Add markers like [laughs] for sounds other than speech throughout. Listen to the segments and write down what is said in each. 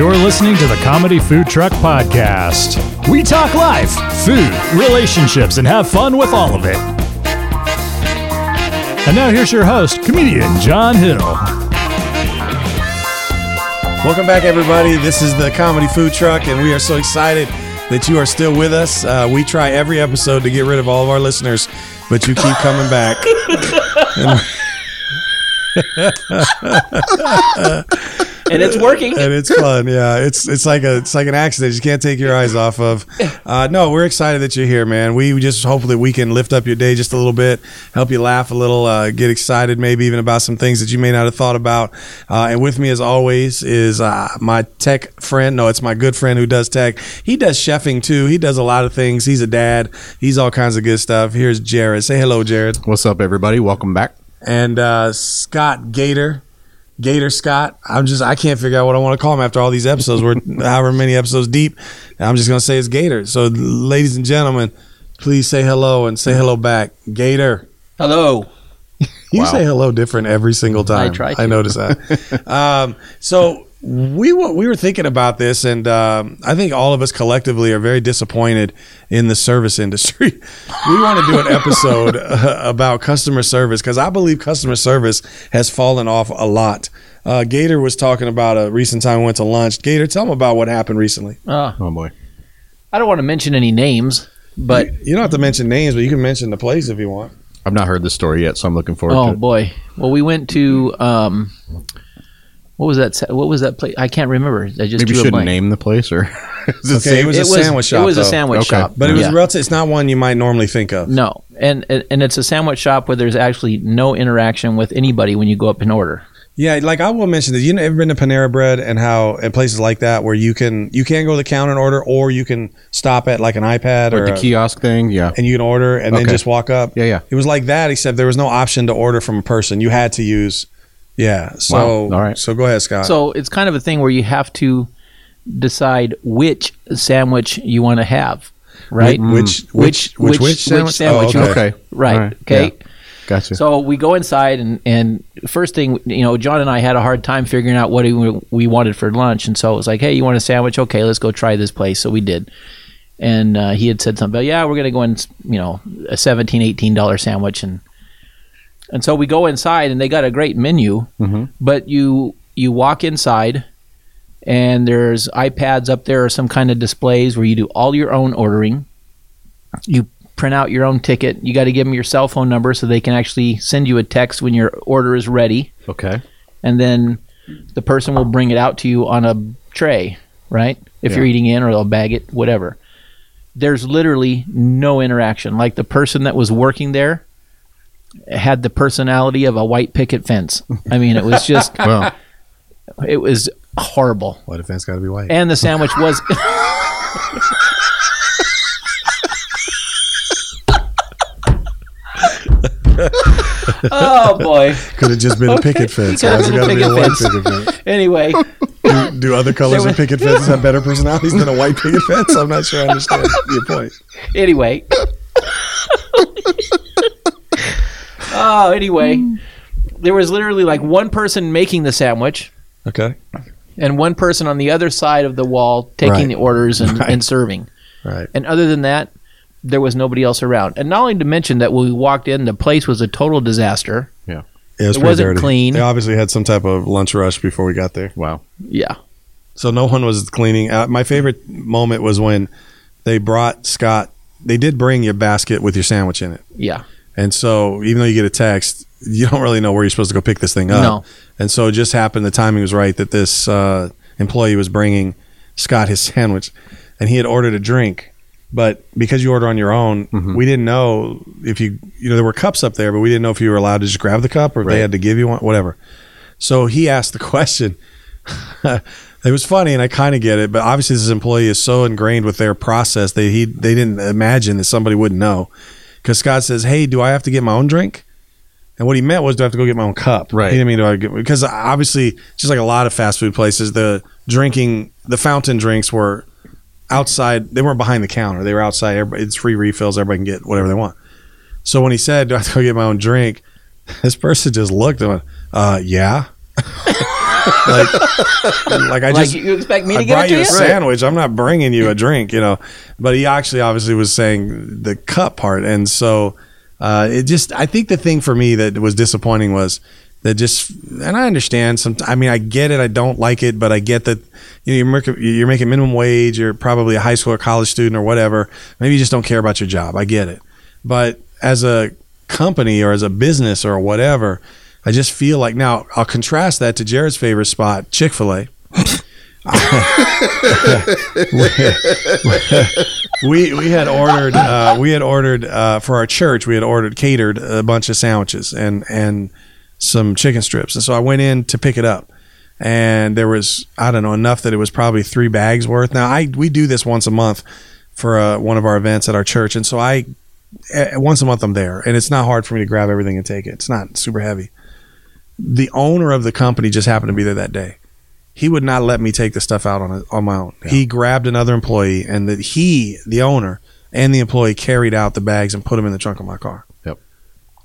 You're listening to the Comedy Food Truck Podcast. We talk life, food, relationships, and have fun with all of it. And now here's your host, comedian John Hill. Welcome back, everybody. This is the Comedy Food Truck, and we are so excited that you are still with us. Uh, we try every episode to get rid of all of our listeners, but you keep coming back. [laughs] [laughs] [laughs] [laughs] and it's working. and it's fun. Yeah, it's it's like a it's like an accident you can't take your eyes off of. Uh, no, we're excited that you're here, man. We just hope that we can lift up your day just a little bit, help you laugh a little, uh, get excited maybe even about some things that you may not have thought about. Uh, and with me, as always, is uh, my tech friend. No, it's my good friend who does tech. He does chefing too. He does a lot of things. He's a dad. He's all kinds of good stuff. Here's Jared. Say hello, Jared. What's up, everybody? Welcome back. And uh, Scott Gator. Gator Scott. I'm just I can't figure out what I want to call him after all these episodes. We're [laughs] however many episodes deep. I'm just gonna say it's Gator. So ladies and gentlemen, please say hello and say hello back. Gator. Hello. You Wow. say hello different every single time. I try I to. noticed that. [laughs] um, so we were we were thinking about this, and um, I think all of us collectively are very disappointed in the service industry. [laughs] we want to do an episode uh, about customer service because I believe customer service has fallen off a lot. Uh, Gator was talking about a recent time we went to lunch. Gator, tell them about what happened recently. Uh, Oh boy. I don't want to mention any names, but you, you don't have to mention names, but you can mention the place if you want. I've not heard this story yet, so I'm looking forward oh to it. Oh boy. Well, we went to um, what was that? What was that place? I can't remember. I just Maybe you shouldn't blank. name the place or [laughs] it Okay, it was It a sandwich shop. It was though. a sandwich Okay. shop, but it was Yeah. relative. It's not one you might normally think of. no, and and and it's a sandwich shop where there's actually no interaction with anybody when you go up and order. Yeah, like I will mention that you ever been to Panera Bread and how and places like that where you can you can go to the counter and order, or you can stop at like an iPad or With the a- kiosk thing, yeah. and you can order and then just walk up. Yeah, yeah. It was like that, except there was no option to order from a person. You had to use. Yeah. So Wow. All right. So go ahead, Scott. So it's kind of a thing where you have to decide which sandwich you want to have, right? which which Which- which which, which- sandwich? which sandwich Oh, you- okay. Okay. Right. All right. Okay. Yeah. Gotcha. So we go inside, and and first thing, you know, John and I had a hard time figuring out what we, we wanted for lunch, and so it was like, hey, you want a sandwich? Okay, let's go try this place. So we did, and uh, he had said something about, yeah, we're gonna go in, you know, a 17 18 dollar sandwich, and and so we go inside, and they got a great menu, Mhm. but you you walk inside. And there's iPads up there or some kind of displays where you do all your own ordering. You print out your own ticket. You got to give them your cell phone number so they can actually send you a text when your order is ready. okay. And then the person will bring it out to you on a tray, right? If you're eating in or they'll bag it, whatever. There's literally no interaction. Like the person that was working there had the personality of a white picket fence. I mean, it was just, [laughs] Well, it was horrible. White fence got to be white? And the sandwich was. [laughs] oh boy. Could have just been a picket fence. Could've it got to be a white fence. picket fence? [laughs] Anyway, Do, do other colors There of picket fences have better personalities than a white picket fence? I'm not sure I understand your point. anyway. Oh, anyway. There was literally like one person making the sandwich Okay. and one person on the other side of the wall taking Right. the orders and, [laughs] Right. and serving. Right. And other than that, there was nobody else around. And not only to mention that when we walked in, the place was a total disaster. Yeah, it, was It pretty wasn't dirty. clean. They obviously had some type of lunch rush before we got there. wow. Yeah. So no one was cleaning. Uh, my favorite moment was when they brought Scott. They did bring your basket with your sandwich in it, Yeah. And so even though you get a text, you don't really know where you're supposed to go pick this thing up. No. And so it just happened. The timing was right that this uh, employee was bringing Scott his [laughs] sandwich, and he had ordered a drink. But because you order on your own, Mhm. we didn't know if you you know there were cups up there, but we didn't know if you were allowed to just grab the cup or if Right. they had to give you one, whatever. So he asked the [laughs] question. [laughs] it was funny, and I kind of get it, but obviously this employee is so ingrained with their process that he they didn't imagine that somebody wouldn't know. Because Scott says, "Hey, do I have to get my own drink?" And what he meant was, do I have to go get my own cup? Right. He didn't mean do I get because obviously, just like a lot of fast food places, the drinking, the fountain drinks were outside. They weren't behind the counter. They were outside. Everybody, it's free refills. Everybody can get whatever they want. So when he said, "Do I have to go get my own drink?" [laughs] This person just looked and went, "Uh, yeah." [laughs] like, like I Like just you expect me I to give brought it to you you? a sandwich. I'm not bringing you a drink, you know. But he actually obviously was saying the cup part, and so uh, it just. I think the thing for me that was disappointing was that just, and I understand some. I mean, I get it. I don't like it, but I get that you know you're you're making minimum wage. You're probably a high school or college student or whatever. Maybe you just don't care about your job. I get it, but as a company or as a business or whatever. I just feel like now I'll contrast that to Jared's favorite spot, Chick Fil A. [laughs] we we had ordered uh, we had ordered uh, for our church we had ordered catered a bunch of sandwiches and and some chicken strips and so I went in to pick it up and there was I don't know enough that it was probably three bags worth. Now I we do this once a month for uh, one of our events at our church and so I eh, once a month I'm there and it's not hard for me to grab everything and take it. It's not super heavy. The owner of the company just happened to be there that day he would not let me take the stuff out on on my own. He grabbed another employee, and that he, the owner, and the employee carried out the bags and put them in the trunk of my car. Yep.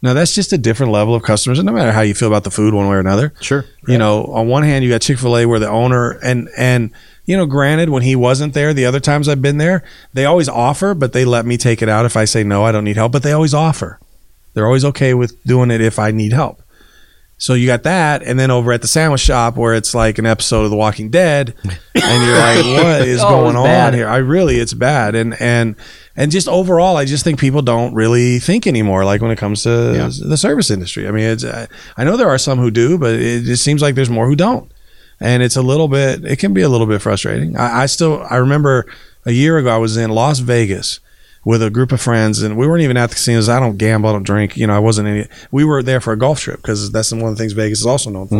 Now that's just a different level of customers, and no matter how you feel about the food, one way or another. Sure. You know, on one hand, you got Chick Fil A, where the owner and and you know, granted, when he wasn't there, the other times I've been there, they always offer, but they let me take it out if I say no, I don't need help. But they always offer. They're always okay with doing it if I need help. So you got that, and then over at the sandwich shop where it's like an episode of The Walking Dead, and you're like, [laughs] "What is Oh, going on here?" I really, it's bad, and and and just overall, I just think people don't really think anymore. Like when it comes to Yeah. the service industry, I mean, it's I know there are some who do, but it just seems like there's more who don't, and it's a little bit, it can be a little bit frustrating. I, I still, I remember a year ago, I was in Las Vegas with a group of friends, and we weren't even at the casinos. I don't gamble, I don't drink. You know, I wasn't any. We were there for a golf trip because that's one of the things Vegas is also known for.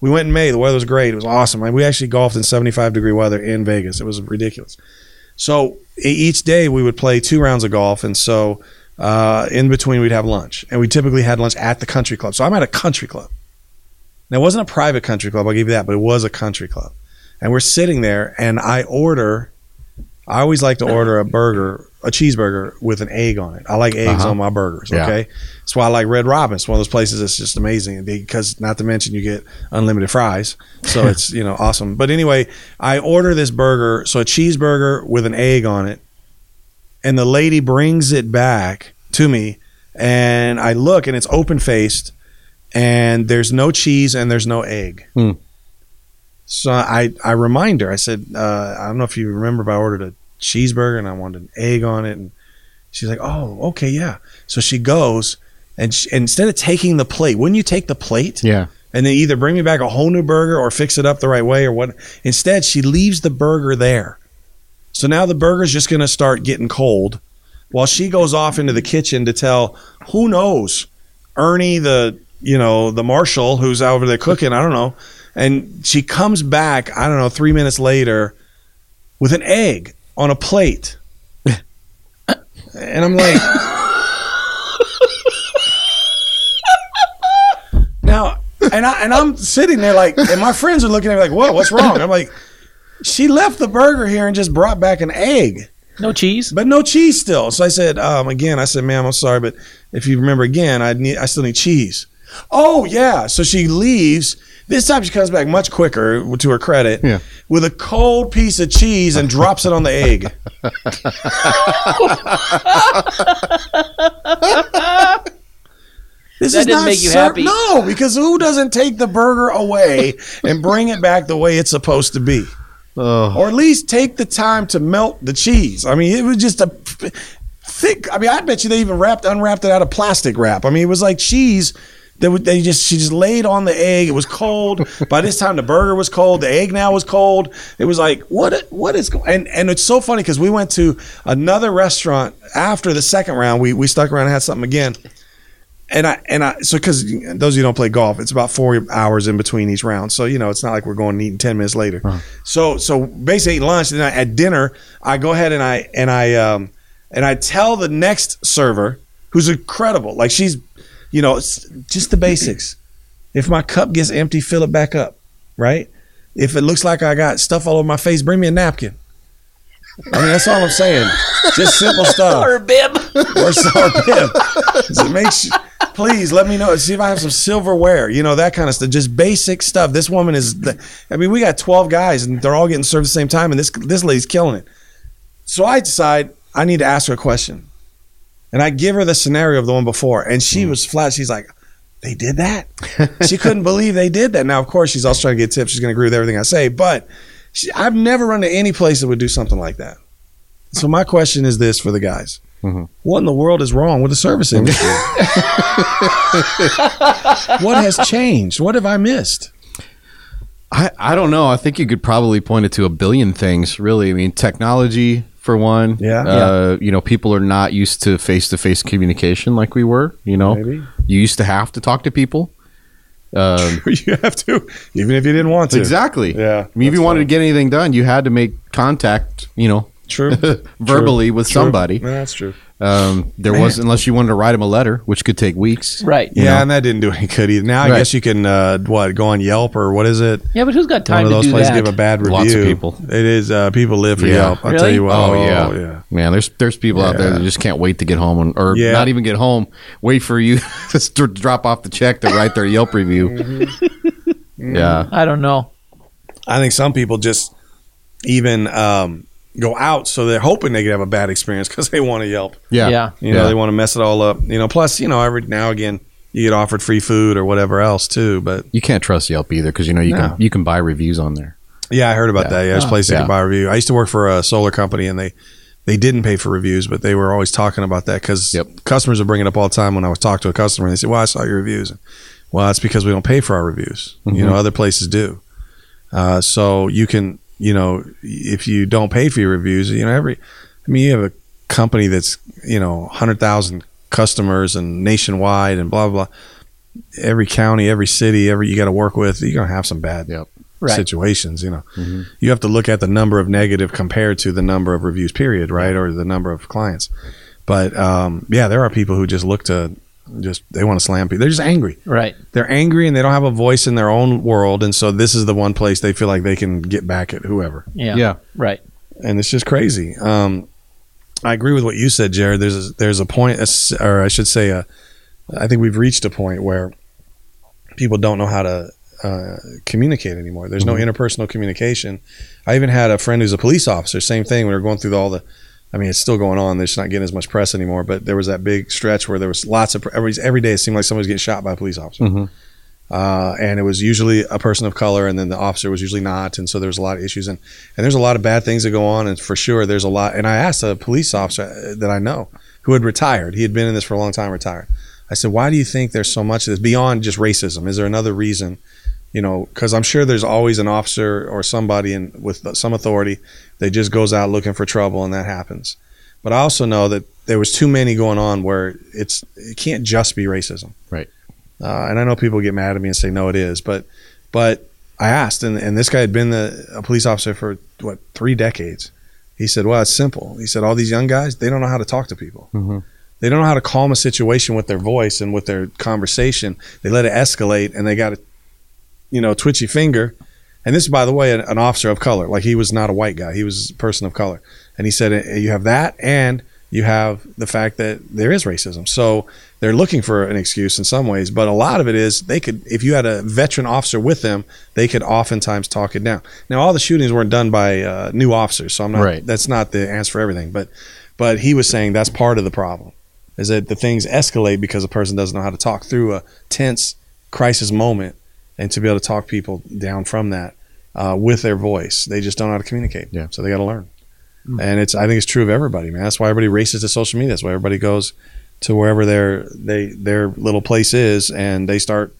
We went in May. The weather was great. It was awesome. I mean, we actually golfed in 75 degree weather in Vegas. It was ridiculous. So each day we would play two rounds of golf, and so uh, in between we'd have lunch, and we typically had lunch at the country club. So I'm at a country club. Now it wasn't a private country club. I'll give you that, but it was a country club, and we're sitting there, and I order. I always like to order a burger, a cheeseburger with an egg on it. I like eggs Uh-huh. on my burgers. Yeah. Okay, that's why I like Red Robin. It's one of those places that's just amazing because, not to mention, you get unlimited fries, so [laughs] it's you know awesome. But anyway, I order this burger, so a cheeseburger with an egg on it, and the lady brings it back to me, and I look, and it's open faced, and there's no cheese and there's no egg. Hmm. So I I remind her. I said, uh, I don't know if you remember, but I ordered a cheeseburger and I wanted an egg on it, and she's like, Oh, okay, yeah. So she goes, and, she, and instead of taking the plate, wouldn't you take the plate? Yeah. and then either bring me back a whole new burger or fix it up the right way or what. Instead, she leaves the burger there. So now the burger's just going to start getting cold while she goes off into the kitchen to tell who knows Ernie the you know the marshal who's over there cooking. I don't know. And she comes back. I don't know. Three minutes later, with an egg on a plate, and I'm like. Now, and I and I'm sitting there like, and my friends are looking at me like, "What? What's wrong?" I'm like, "She left the burger here and just brought back an egg, No cheese. but no cheese still." So I said, um, "Again, I said, ma'am, I'm sorry, but if you remember again, I need, I still need cheese." Oh yeah. So she leaves. This time she comes back much quicker, to her credit, Yeah. with a cold piece of cheese and drops it on the egg. [laughs] This That is didn't not make you ser- happy. No, because who doesn't take the burger away and bring it back the way it's supposed to be? Oh, Or at least take the time to melt the cheese. I mean, it was just a thick. I mean, I bet you they even wrapped, unwrapped it out of plastic wrap. I mean, it was like cheese. Would- they just she just laid on the egg. It was cold. [laughs] By this time, the burger was cold. The egg now was cold. It was like what what is going? And and it's so funny because we went to another restaurant after the second round. We we stuck around and had something again. And I and I so because those of you who don't play golf, it's about four hours in between each round. So you know it's not like we're going and eating ten minutes later. So so basically lunch and then at dinner I go ahead and I and I um and I tell the next server who's incredible, like she's you know it's just the basics. If my cup gets empty, fill it back up, right? If it looks like I got stuff all over my face, bring me a napkin. I mean that's all I'm saying. Just simple stuff [laughs] Or a bib. or sour [laughs] bib. So make sure, please let me know. See if I have some silverware, you know, that kind of stuff. Just basic stuff. This woman is, the, I mean, we got 12 guys and they're all getting served at the same time, and this, this lady's killing it. So I decide I need to ask her a question. And I give her the scenario of the one before, and she was flat. She's like, they did that? [laughs] she couldn't believe they did that. Now, of course, she's also trying to get tips. She's going to agree with everything I say, but she, I've never run to any place that would do something like that. So my question is this for the guys. What in the world is wrong with the service industry? [laughs] what has changed? What have I missed? I, I don't know. I think you could probably point it to a billion things, really. I mean, technology, for one. Yeah. Uh, You know, people are not used to face to face communication like we were. You know, Maybe. you used to have to talk to people. Um, [laughs] you have to, even if you didn't want to. exactly. Yeah, I mean, if you wanted funny. to get anything done, you had to make contact, you know, True. [laughs] verbally True. with True. somebody. Yeah, that's true. Um, there Man. was, unless you wanted to write him a letter, which could take weeks. Right. Yeah, Yeah. know? and that didn't do any good either. Now I guess you can uh, what go on Yelp or what is it? Yeah, but who's got One time of to those do places that? give a bad review. Lots of people. It is uh, people live for Yeah. Yelp. I'll tell you what. Oh, yeah. yeah. Man, there's there's people out there that just can't wait to get home and, or Yeah. not even get home. Wait for you [laughs] to st- drop off the check to write their Yelp review. Mm-hmm. Yeah, I don't know. I think some people just even um, go out so they're hoping they could have a bad experience because they want to Yelp. yeah, Yeah. You know, Yeah. they want to mess it all up. You know, plus you know every now and again you get offered free food or whatever else too. But You can't trust Yelp either because you know you No. can you can buy reviews on there. Yeah, I heard about Yeah. that. Yeah, there's Oh. places you can buy a review. I used to work for a solar company, and they they didn't pay for reviews, but they were always talking about that because Yep. customers are bringing it up all the time. When I was talking to a customer, and they said, "Well, I saw your reviews." Well, that's because we don't pay for our reviews. You Mm-hmm. know, other places do. Uh, so you can, you know, if you don't pay for your reviews, you know, every. I mean, you have a company that's you know hundred thousand customers and nationwide and blah blah. blah. Every county, every city, every you got to work with, you're gonna have some bad Yep. Right. situations. You know, Mm-hmm. you have to look at the number of negative compared to the number of reviews, period, right, or the number of clients. But um, yeah, there are people who just look to just they want to slam people. They're just angry. Right. They're angry and they don't have a voice in their own world, and so this is the one place they feel like they can get back at whoever. Yeah. Yeah. Right. And it's just crazy. Um, I agree with what you said, Jared. There's a, there's a point, or I should say, a, I think we've reached a point where people don't know how to uh, communicate anymore. There's no interpersonal communication. I even had a friend who's a police officer. Same thing. We were going through all the. I mean, it's still going on. They're just not getting as much press anymore. But there was that big stretch where there was lots of every every day. It seemed like somebody was getting shot by a police officer, Mhm. uh, and it was usually a person of color, and then the officer was usually not. And so there was a lot of issues, and and there's a lot of bad things that go on, and for sure there's a lot. And I asked a police officer uh, that I know who had retired. He had been in this for a long time, retired. I said, "Why do you think there's so much of this beyond just racism? Is there another reason?" You know, because I'm sure there's always an officer or somebody in with some authority that just goes out looking for trouble, and that happens. But I also know that there was too many going on where it's it can't just be racism. Right. Uh, and I know people get mad at me and say no, it is. But but I asked, and, and this guy had been the, a police officer for what three decades. He said, "Well, it's simple." He said, "All these young guys, they don't know how to talk to people. Mhm. They don't know how to calm a situation with their voice and with their conversation. They let it escalate, and they got a, you know, twitchy finger." And this, by the way, an, an officer of color. Like he was not a white guy; he was a person of color. And he said, "Eh, "You have that, and you have the fact that there is racism. So they're looking for an excuse in some ways, but a lot of it is they could, if you had a veteran officer with them, they could oftentimes talk it down. Now, all the shootings weren't done by uh, new officers, so I'm not. Right. That's not the answer for everything, but but he was saying that's part of the problem is that the things escalate because a person doesn't know how to talk through a tense crisis moment and to be able to talk people down from that uh, with their voice. They just don't know how to communicate. Yeah. So they got to learn. And it's I think it's true of everybody, man. That's why everybody races to social media. That's why everybody goes to wherever their they their little place is and they start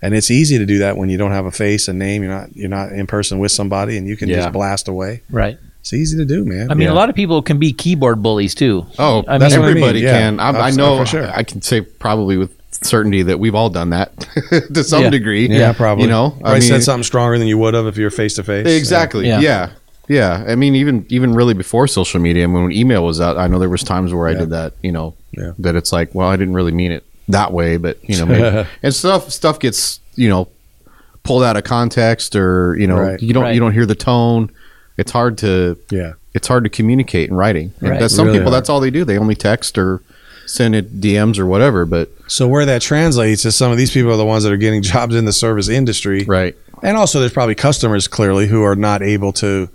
and it's easy to do that when you don't have a face, a name, you're not you're not in person with somebody and you can Yeah. just blast away. Right. It's easy to do, man. I mean, Yeah. a lot of people can be keyboard bullies too. Oh, I That's mean, what I mean, everybody yeah. can. I'm, I know. for sure. I can say probably with certainty that we've all done that [laughs] to some Yeah. degree. yeah, probably. You know, probably said something stronger than you would have if you were face to face. Exactly. Yeah. Yeah. yeah. I mean, even even really before social media, I mean, when email was out, I know there was times where I did that. You know, Yeah. that it's like, well, I didn't really mean it that way, but you know, maybe, [laughs] and stuff stuff gets you know pulled out of context, or you know, Right. you don't Right. you don't hear the tone. It's hard to Yeah. it's hard to communicate in writing. And Right. that's some Really people. hard. That's all they do. They only text or send it DMs or whatever. But So where that translates is some of these people are the ones that are getting [laughs] jobs in the service industry, right, and also there's probably customers clearly who are not able to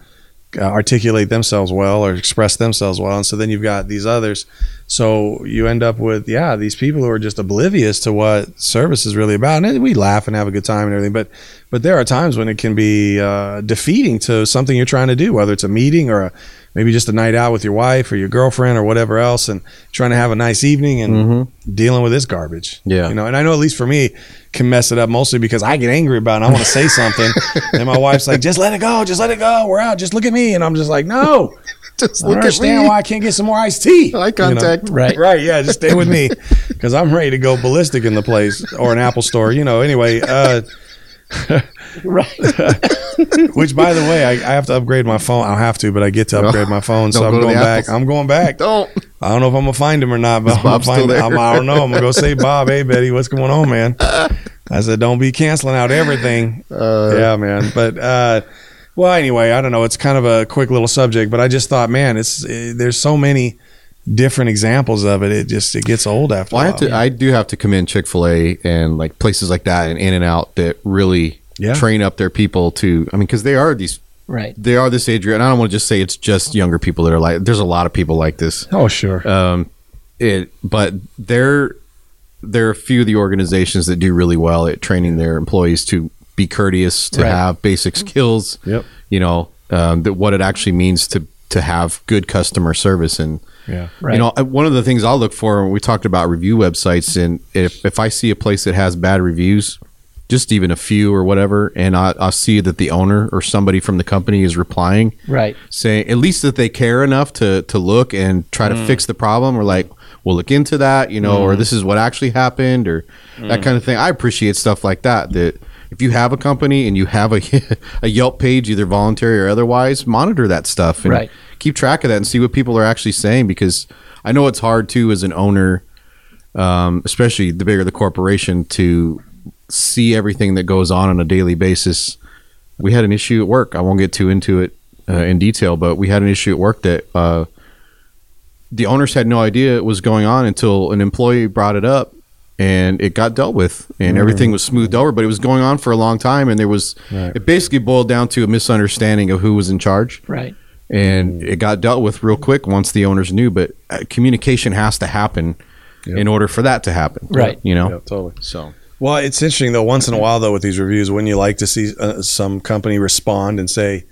uh, articulate themselves well or express themselves well, and so then you've got these others. So you end up with yeah these people who are just oblivious to what service is really about, and we laugh and have a good time and everything, but but there are times when it can be uh, defeating to something you're trying to do, whether it's a meeting or a, maybe just a night out with your wife or your girlfriend or whatever else, and trying to have a nice evening and dealing with this garbage. Yeah. you know, and I know at least for me can mess it up mostly because I get angry about it. and I want to say something, [laughs] and my wife's like, "Just let it go, just let it go. We're out. Just look at me," and I'm just like, "No." [laughs] just I understand why I can't get some more iced tea. [laughs] Eye You know? contact. Right. [laughs] Right. Yeah. Just stay with me because I'm ready to go ballistic in the place or an Apple store. You know. Anyway. Uh, Right. which, by the way, I, I have to upgrade my phone. I'll have to, but I get to upgrade my phone, so Don't I'm go going back. I'm going back. Don't. I don't know if I'm gonna find him or not, but Is I'm gonna still find. there? I'm, I don't know. I'm gonna go say, Bob, hey Betty, what's going on, man? I said, don't be canceling out everything. Uh, yeah, man. But uh, well, anyway, I don't know. It's kind of a quick little subject, but I just thought, man, it's eh, there's so many different examples of it. It just it gets old after. Well, I a have while. to. I do have to commend Chick Fil A and like places like that and In and Out that really Yeah. train up their people to. I mean, because they are these. Right. They are this age group, and I don't want to just say it's just younger people that are like. There's a lot of people like this. oh sure. Um, it, but there, there are a few of the organizations that do really well at training their employees to be courteous, to Right. have basic skills. Yep. You know, um, that what it actually means to to have good customer service and Yeah. Right. you know, uh, one of the things I'll look for when we talked about review websites, and if, if I see a place that has bad reviews, just even a few or whatever, and I, I'll see that the owner or somebody from the company is replying, Right. saying at least that they care enough to to look and try to fix the problem, or like we'll look into that, you know, or this is what actually happened, or that kind of thing. I appreciate stuff like that. That if you have a company and you have a [laughs] a Yelp page, either voluntary or otherwise, monitor that stuff and Right. keep track of that and see what people are actually saying because I know it's hard too as an owner, um, especially the bigger the corporation, to see everything that goes on on a daily basis. We had an issue at work. I won't get too into it uh, in detail, but we had an issue at work that uh, the owners had no idea it was going on until an employee brought it up and it got dealt with and everything was smoothed over but it was going on for a long time and there was Right. it basically boiled down to a misunderstanding of who was in charge Right. and it got dealt with real quick once the owners knew but uh, communication has to happen in order for that to happen Right. you know Yeah, totally. so Well, it's interesting though. Once in a while, though, with these reviews, wouldn't you like to see uh, some company respond and say,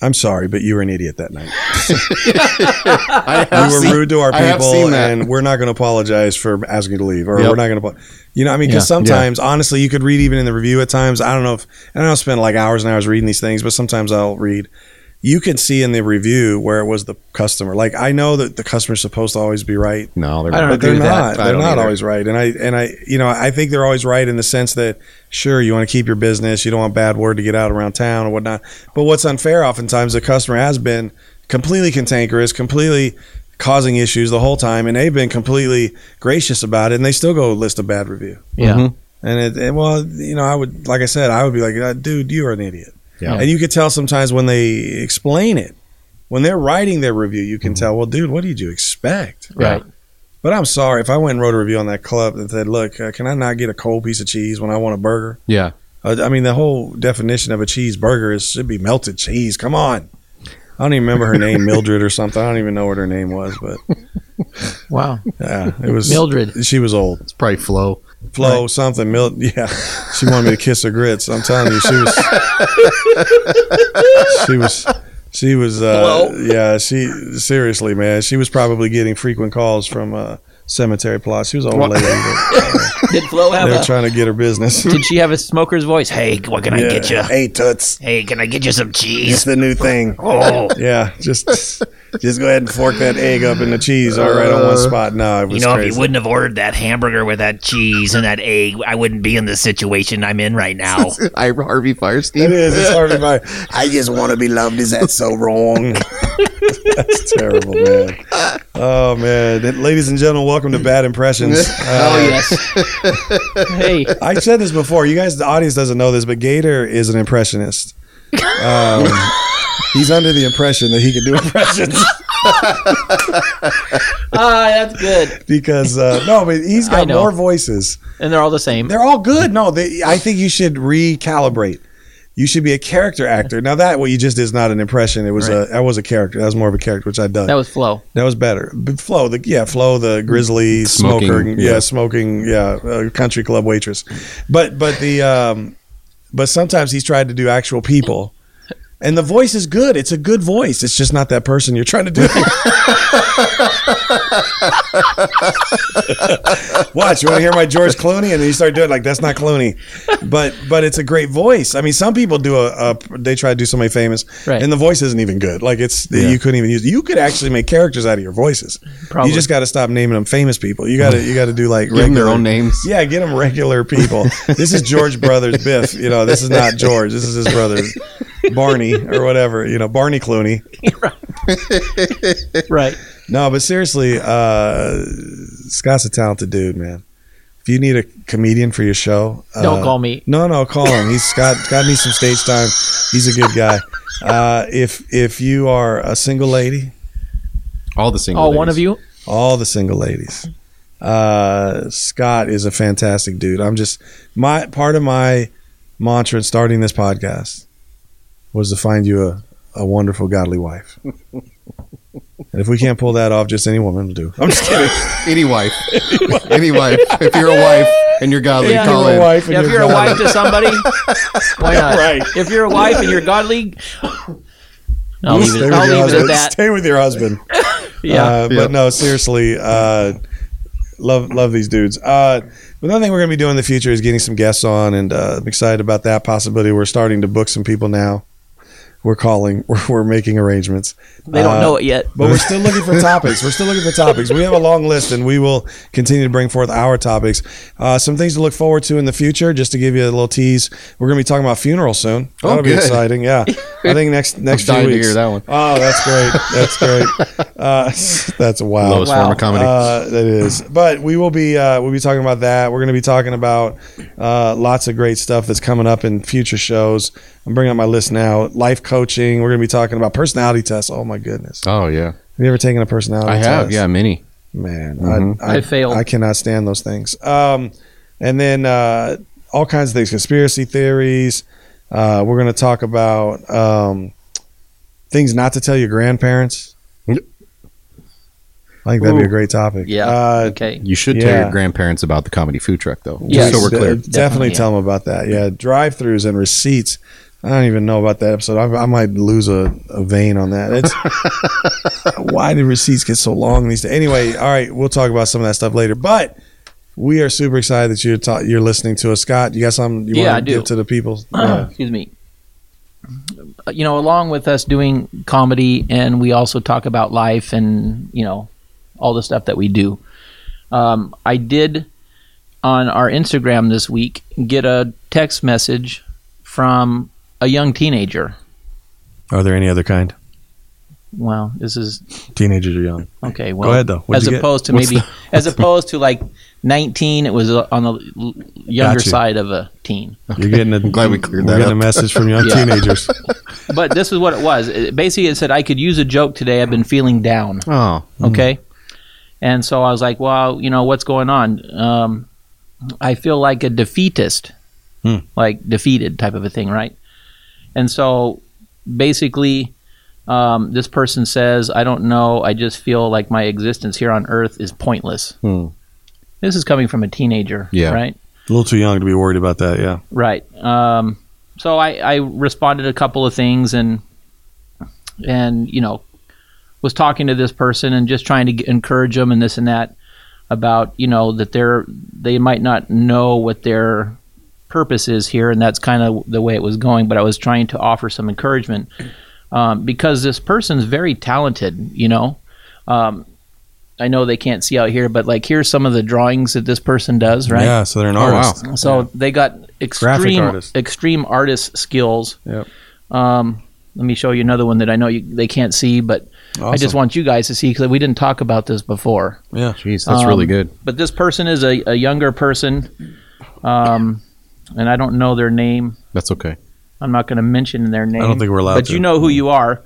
"I'm sorry, but you were an idiot that night. [laughs] I You were rude to our people, and we're not going to apologize for asking you to leave, or Yep. we're not going to." You know, I mean, because Yeah. sometimes, honestly, you could read even in the review at times. I don't know if I don't spend like hours and hours reading these things, but sometimes I'll read. You can see in the review where it was the customer. Like I know that the customer's supposed to always be right, no they're don't but they're agree with that. not. They're don't either. always right. And I and I you know I think they're always right in the sense that sure you want to keep your business, you don't want bad word to get out around town or whatnot. But what's unfair, oftentimes the customer has been completely cantankerous, completely causing issues the whole time, and they've been completely gracious about it, and they still go list a bad review. Yeah. Mhm. And it, and, well, you know, I would like I said, I would be like, "Uh, dude, you are an idiot. Yeah. And you could tell sometimes when they explain it, when they're writing their review, you can tell, well, dude, what did you expect? Right. But I'm sorry if I went and wrote a review on that club that said, "Look, uh, can I not get a cold piece of cheese when I want a burger?" yeah Uh, I mean, the whole definition of a cheeseburger is should be melted cheese. Come on. I don't even remember her name, [laughs] Mildred or something. I don't even know what her name was, but Wow. yeah, it was Mildred. She was old. it's probably flow Flo something. Mil- [laughs] yeah, she wanted me to kiss her grits. I'm telling you, she was. [laughs] she was. She was. Uh, yeah, she seriously, man. She was probably getting frequent calls from uh, cemetery plots. She was an old lady. But, [laughs] Did Flo uh, have they were a? trying to get her business. Did she have a smoker's voice? Hey, what can I get you? Hey, toots. Hey, can I get you some cheese? It's cheese? the new thing. Oh, Yeah, just just go ahead and fork that egg up in the cheese all right on one spot. No, it was You know, crazy. if you wouldn't have ordered that hamburger with that cheese and that egg, I wouldn't be in the situation I'm in right now. [laughs] I Harvey It Fierstein is. It's hard to buy. I just want to be loved. Is that so wrong? [laughs] That's terrible, man. Oh man, ladies and gentlemen, welcome to Bad Impressions. [laughs] Uh, oh yes. hey, I said this before. You guys, the audience doesn't know this, but Gator is an impressionist. Um, he's under the impression that he can do [laughs] impressions. Ah, that's good. because uh, no, but he's I got know. more voices. And they're all the same. They're all good. No, they, I think you should recalibrate. You should be a character actor. Now that what you just did is not an impression. It was a that was a character. That was more of a character, which I done. That was Flo. That was better. But Flo, the yeah, Flo, the grizzly Smoking, smoker, yeah, yeah. smoking, yeah, uh, country club waitress. But but the um, but sometimes he's tried to do actual people, and the voice is good. It's a good voice. It's just not that person you're trying to do. Watch, you want to hear my George Clooney, and then you start doing it like that's not Clooney, but but it's a great voice. I mean, some people do a, a they try to do somebody famous, Right. and the voice isn't even good. Like it's you couldn't even use. You could actually make characters out of your voices. Probably. You just got to stop naming them famous people. You got to you got to do like Give them their own names. Yeah, get them regular people. [laughs] this is George Brothers Biff. You know, this is not George. This is his brother Barney or whatever. You know, Barney Clooney. [laughs] Right. No, but seriously, uh, Scott's a talented dude, man. If you need a comedian for your show, Don't uh, call me. No, no, call him. He's Scott. Scott needs some stage time. He's a good guy. Uh, if if you are a single lady, All the single. all ladies. of you? all the single ladies, uh, Scott is a fantastic dude. I'm just my part of my mantra in starting this podcast was to find you a, a wonderful, godly wife. And if we can't pull that off, just any woman will do. I'm just kidding. [laughs] Any wife. Any wife. If you're a wife and you're godly, Yeah. call in. wife Yeah, if you're you're a wife to somebody, [laughs] why not? Right. If you're a wife and you're godly, I'll leave Stay it, with I'll your leave it at husband. that. Stay with your husband. [laughs] Yeah. Uh, but Yep. no, seriously, uh, love love these dudes. Uh, another thing we're going to be doing in the future is getting some guests on, and uh, I'm excited about that possibility. We're starting to book some people now. We're calling. [laughs] We're, we're making arrangements. they don't uh, know it yet. But we're still looking for topics. We're still looking for topics. We have a long list, and we will continue to bring forth our topics. Uh, some things to look forward to in the future. Just to give you a little tease, we're going to be talking about funerals soon. Oh, That'll be exciting. Yeah, I think next [laughs] next few dying to weeks. hear that one. Oh, that's great. That's great. [laughs] Uh, that's wow. Lowest form of comedy. Uh, that is. But we will be uh, we'll be talking about that. We're going to be talking about uh, lots of great stuff that's coming up in future shows. I'm bringing up my list now. Life coaching. We're going to be talking about personality tests. Oh my goodness. oh yeah. Have you ever taken a personality test? I test? have. Yeah, many. Man, Mhm. I, I failed. I cannot stand those things. Um, and then uh, all kinds of things, conspiracy theories. Uh, we're going to talk about um, things not to tell your grandparents. I think that'd be a great topic. Yeah. Uh, okay. You should tell Yeah. your grandparents about the comedy food truck, though. Yes. Just so we're clear. Definitely, Definitely, tell them about that. Yeah, drive-throughs and receipts. I don't even know about that episode. I, I might lose a, a vein on that. It's [laughs] why do receipts get so long these days? Anyway, all right, we'll talk about some of that stuff later. But we are super excited that you're ta- you're listening to us, Scott. You got something you Yeah, I want to do. give to the people? Yeah. [clears throat] Excuse me. Uh, You know, along with us doing comedy, and we also talk about life and you know all the stuff that we do. Um, I did on our Instagram this week get a text message from a young teenager. Are there any other kind? Well, this is Teenagers are young. okay. Well, ahead, though. What'd as you get? opposed to maybe the- [laughs] as opposed to like 19, it was uh, on the younger Got you. side of a teen. You're getting a, I'm glad we cleared we're that getting up. a message from young [laughs] Yeah. teenagers. [laughs] But this is what it was. It, basically, it said I could use a joke today. I've been feeling down. Oh, Okay. And so I was like, well, you know, what's going on? Um, I feel like a defeatist, Hmm. like defeated type of a thing, right? And so basically, um, this person says, I don't know. I just feel like my existence here on earth is pointless. Hmm. This is coming from a teenager, Yeah. right? A little too young to be worried about that. Yeah. Right. Um, so I, I responded a couple of things and and you know was talking to this person and just trying to get, encourage them and this and that about you know that they're they might not know what their purpose is here and that's kind of the way it was going but I was trying to offer some encouragement um, because this person's very talented you know um, I know they can't see out here but like here's some of the drawings that this person does right Yeah. So they're an Oh, wow. artist. so they got extreme artist. extreme artist skills. Yep. Um, let me show you another one that I know you, they can't see, but I just want you guys to see because we didn't talk about this before. Yeah. jeez, that's Um, really good. But this person is a, a younger person, um, and I don't know their name. That's okay. I'm not going to mention their name. I don't think we're allowed But to. you know who you are.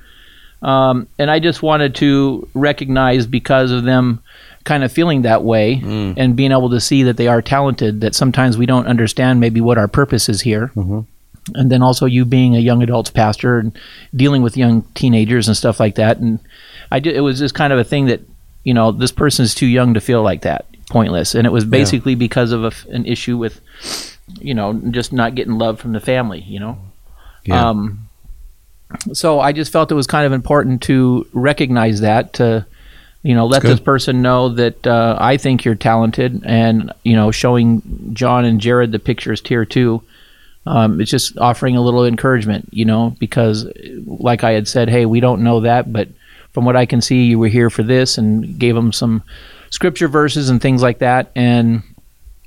Um, and I just wanted to recognize because of them kind of feeling that way and being able to see that they are talented, that sometimes we don't understand maybe what our purpose is here. And then also you being a young adults pastor and dealing with young teenagers and stuff like that. And I did, it was just kind of a thing that, you know, this person is too young to feel like that, pointless. And it was basically because of a an issue with, you know, just not getting love from the family, you know? Yeah. Um, so I just felt it was kind of important to recognize that to, you know, let this person know that uh, I think you're talented, and you know, showing John and Jared the pictures here too. Um, it's just offering a little encouragement, you know, because like I had said, hey, we don't know that, but from what I can see, you were here for this, and gave them some scripture verses and things like that, and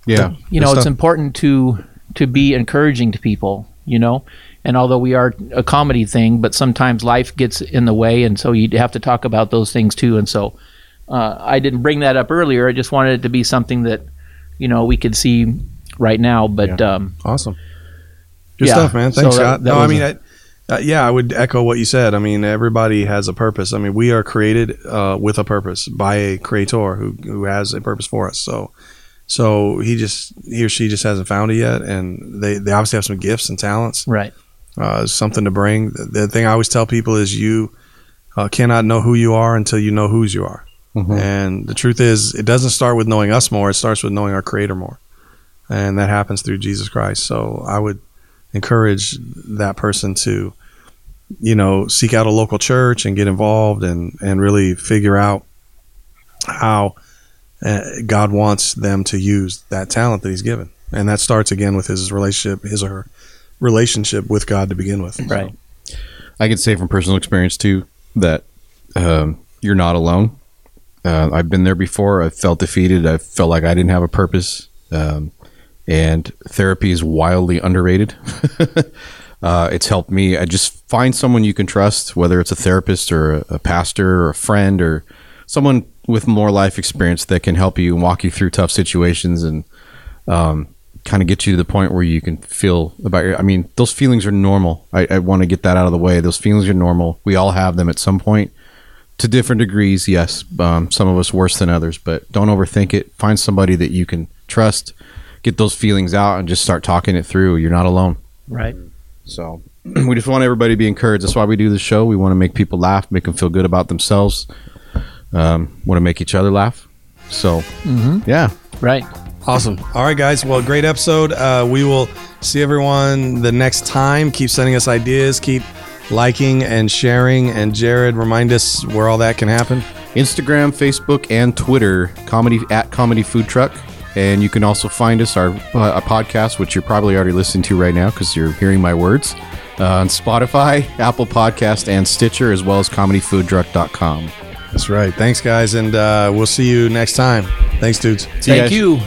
Yeah. you know, it's stuff. important to to be encouraging to people, you know. And although we are a comedy thing, but sometimes life gets in the way, and so you have to talk about those things too. And so uh, I didn't bring that up earlier. I just wanted it to be something that you know we could see right now. But um, Awesome. Good Yeah. stuff, man. Thanks, So that- Scott. that no, I mean, a- I, uh, yeah, I would echo what you said. I mean, everybody has a purpose. I mean, we are created uh, with a purpose by a creator who who has a purpose for us. So, so he just he or she just hasn't found it yet, and they they obviously have some gifts and talents, right, uh, something to bring. The, the thing I always tell people is you uh, cannot know who you are until you know whose you are. And the truth is, it doesn't start with knowing us more. It starts with knowing our Creator more, and that happens through Jesus Christ. So I would encourage that person to, you know, seek out a local church and get involved and and really figure out how uh, God wants them to use that talent that He's given, and that starts again with his relationship, his or her relationship with God to begin with. right, I can say from personal experience too that um, you're not alone. Uh, I've been there before. I felt defeated. I felt like I didn't have a purpose. Um, and therapy is wildly underrated. [laughs] uh, it's helped me. I just find someone you can trust, whether it's a therapist or a, a pastor or a friend or someone with more life experience that can help you and walk you through tough situations and um, kind of get you to the point where you can feel about your. I mean, those feelings are normal. I, I want to get that out of the way. Those feelings are normal. We all have them at some point, to different degrees. Yes, um, some of us worse than others, but don't overthink it. Find somebody that you can trust. Get those feelings out and just start talking it through. You're not alone. right. So [clears throat] we just want everybody to be encouraged. That's why we do the show. We want to make people laugh, make them feel good about themselves. Um, want to make each other laugh. So yeah, Right. Awesome. All right, guys. Well, great episode. Uh, we will see everyone the next time. Keep sending us ideas. Keep liking and sharing. And Jared, remind us where all that can happen. Instagram, Facebook, and Twitter, comedy at Comedy Food Truck. And you can also find us our uh, a podcast, which you're probably already listening to right now because you're hearing my words, uh, on Spotify, Apple Podcast, and Stitcher, as well as comedyfoodtruck.com. That's right. Thanks, guys. And uh, we'll see you next time. Thanks, dudes. See Thank you.